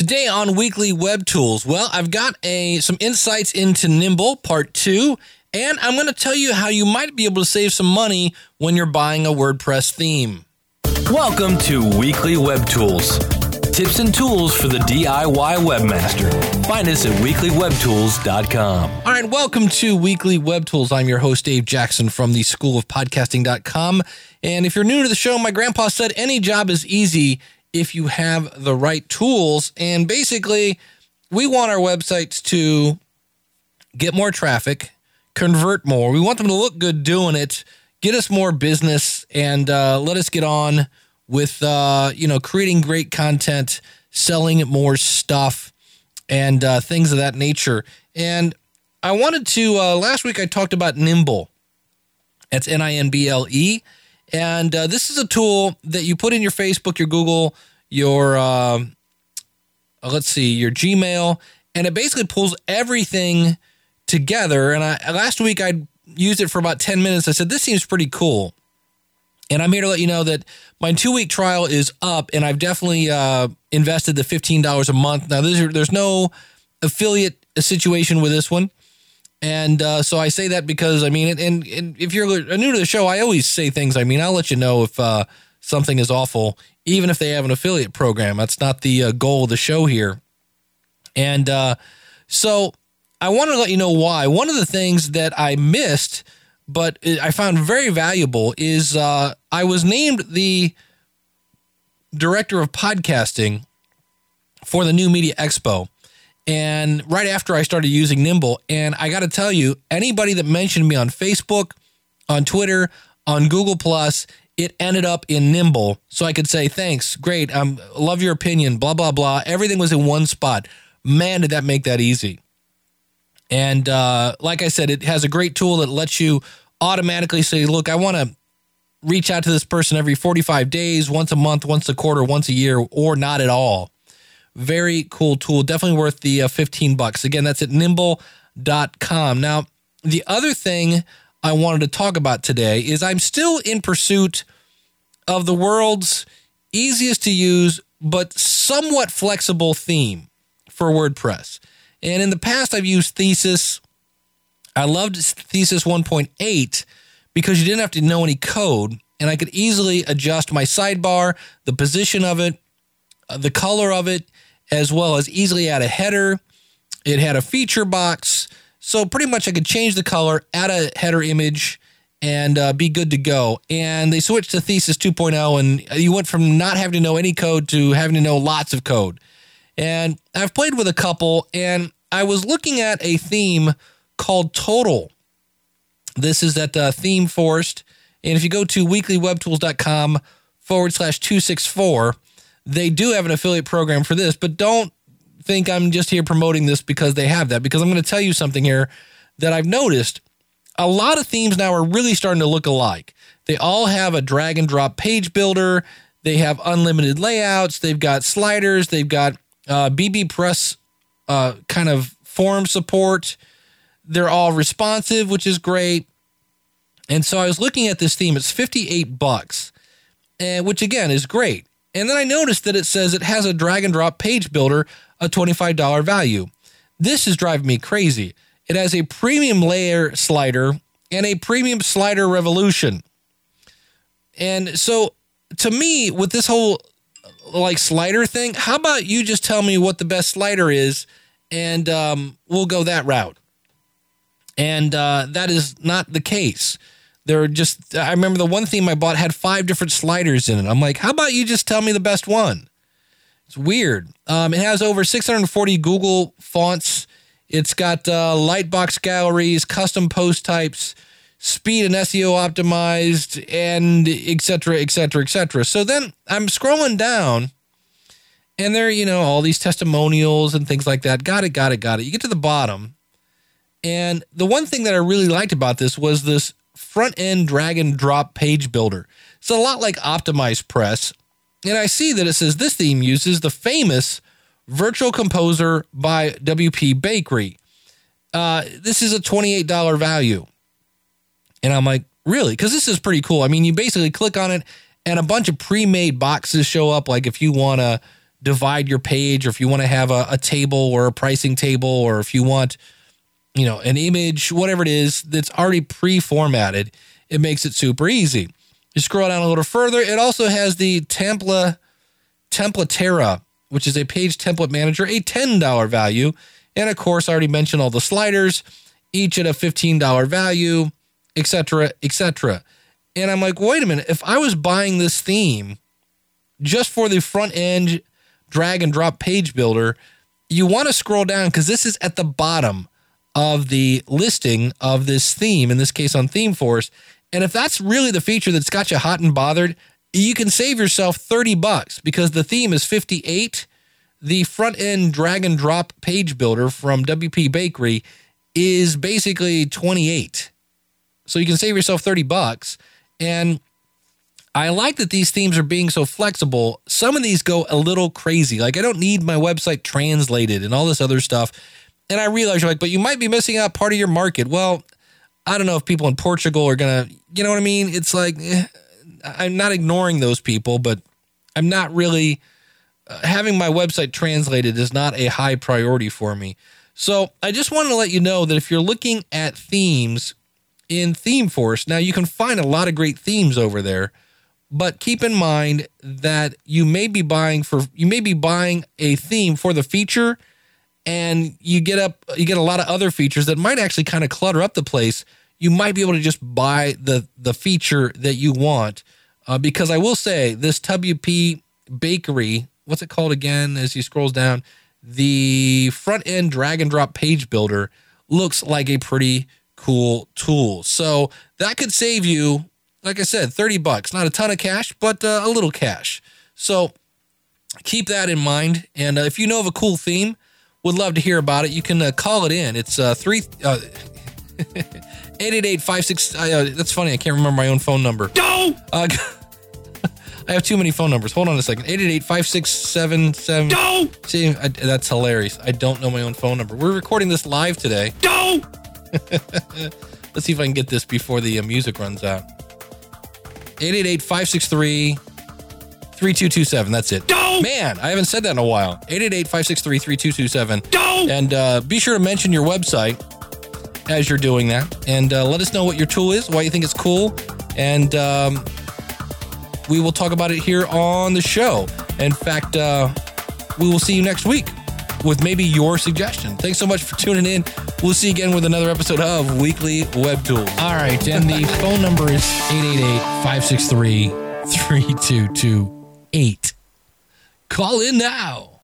Today on Weekly Web Tools, well, I've got a some insights into Nimble Part 2, and I'm going to tell you how you might be able to save some money when you're buying a WordPress theme. Welcome to Weekly Web Tools. Tips and tools for the DIY webmaster. Find us at weeklywebtools.com. All right, welcome to Weekly Web Tools. I'm your host, Dave Jackson from the School of Podcasting.com. And if you're new to the show, my grandpa said any job is easy if you have the right tools. And basically, we want our websites to get more traffic, convert more. We want them to look good doing it, get us more business, and uh, let us get on with uh, you know creating great content, selling more stuff, and uh, things of that nature. And I wanted to uh, last week I talked about Nimble. That's N I N B L E. And uh, this is a tool that you put in your Facebook, your Google, your uh, let's see, your Gmail, and it basically pulls everything together. And I last week I used it for about ten minutes. I said this seems pretty cool, and I'm here to let you know that my two week trial is up, and I've definitely uh, invested the fifteen dollars a month. Now there's no affiliate situation with this one. And uh, so I say that because I mean, and, and if you're new to the show, I always say things. I mean, I'll let you know if uh, something is awful, even if they have an affiliate program. That's not the uh, goal of the show here. And uh, so I want to let you know why. One of the things that I missed, but I found very valuable, is uh, I was named the director of podcasting for the New Media Expo. And right after I started using Nimble, and I got to tell you, anybody that mentioned me on Facebook, on Twitter, on Google Plus, it ended up in Nimble, so I could say thanks, great, um, love your opinion, blah blah blah. Everything was in one spot. Man, did that make that easy. And uh, like I said, it has a great tool that lets you automatically say, look, I want to reach out to this person every 45 days, once a month, once a quarter, once a year, or not at all. Very cool tool. Definitely worth the uh, 15 bucks. Again, that's at nimble.com. Now, the other thing I wanted to talk about today is I'm still in pursuit of the world's easiest to use but somewhat flexible theme for WordPress. And in the past, I've used Thesis. I loved Thesis 1.8 because you didn't have to know any code, and I could easily adjust my sidebar, the position of it, the color of it, as well as easily add a header. It had a feature box. So pretty much I could change the color, add a header image, and uh, be good to go. And they switched to Thesis 2.0, and you went from not having to know any code to having to know lots of code. And I've played with a couple, and I was looking at a theme called Total. This is at uh, Theme. And if you go to weeklywebtools.com forward slash 264, they do have an affiliate program for this, but don't think I'm just here promoting this because they have that, because I'm going to tell you something here that I've noticed. A lot of themes now are really starting to look alike. They all have a drag and drop page builder. They have unlimited layouts. They've got sliders. They've got uh, bbPress uh, kind of form support. They're all responsive, which is great. And so I was looking at this theme. It's 58 bucks, and which again is great. And then I noticed that it says it has a drag and drop page builder, a $25 value. This is driving me crazy. It has a premium layer slider and a premium slider revolution. And so to me, with this whole like slider thing, how about you just tell me what the best slider is and um, we'll go that route. And uh, that is not the case. There are just, I remember the one theme I bought had five different sliders in it. I'm like, how about you just tell me the best one? It's weird. Um, it has over 640 Google fonts. It's got uh, lightbox galleries, custom post types, speed and SEO optimized, and etc. etc. etc. So then I'm scrolling down, and there, you know, all these testimonials and things like that. Got it, got it, got it. You get to the bottom, and the one thing that I really liked about this was this front end drag and drop page builder. It's a lot like Optimize Press. And I see that it says this theme uses the famous Visual Composer by WP Bakery. Uh, this is a $28 value. And I'm like, really? Because this is pretty cool. I mean, you basically click on it and a bunch of pre made boxes show up. Like if you want to divide your page, or if you want to have a, a table or a pricing table, or if you want, you know, an image, whatever it is that's already pre-formatted, it makes it super easy. You scroll down a little further, it also has the Templa Templatera, which is a page template manager, a $10 value. And of course, I already mentioned all the sliders, each at a $15 value, etc., etc. And I'm like, wait a minute, if I was buying this theme just for the front end drag and drop page builder, you want to scroll down because this is at the bottom of the listing of this theme, in this case on ThemeForest. And if that's really the feature that's got you hot and bothered, you can save yourself 30 bucks because the theme is 58. The front end drag and drop page builder from WP Bakery is basically 28. So you can save yourself 30 bucks. And I like that these themes are being so flexible. Some of these go a little crazy. Like I don't need my website translated and all this other stuff. And I realize you're like, but you might be missing out part of your market. Well, I don't know if people in Portugal are to, you know what I mean? It's like, eh, I'm not ignoring those people, but I'm not really uh, having my website translated is not a high priority for me. So I just wanted to let you know that if you're looking at themes in ThemeForest, now you can find a lot of great themes over there, but keep in mind that you may be buying for you may be buying a theme for the feature and you get up you get a lot of other features that might actually kind of clutter up the place you might be able to just buy the the feature that you want. Uh, because i will say this wp bakery what's it called again as he scrolls down? The front end drag and drop page builder looks like a pretty cool tool. So that could save you like i said 30 bucks. Not a ton of cash but uh, a little cash. So keep that in mind and uh, if you know of a cool theme would love to hear about it. You can uh, call it in. It's uh, three. Uh, 888 uh, That's funny. I can't remember my own phone number. No! Uh, I have too many phone numbers. Hold on a second. 888 5677. No! See, I, that's hilarious. I don't know my own phone number. We're recording this live today. No! Let's see if I can get this before the uh, music runs out. 888 563 3227. That's it. No! Man, I haven't said that in a while. 888 563 3227. No! And uh, be sure to mention your website as you're doing that. And uh, let us know what your tool is, why you think it's cool. And um, we will talk about it here on the show. In fact, uh, we will see you next week with maybe your suggestion. Thanks so much for tuning in. We'll see you again with another episode of Weekly Web Tools. All right. And the phone number is 888 563 3228. Call in now.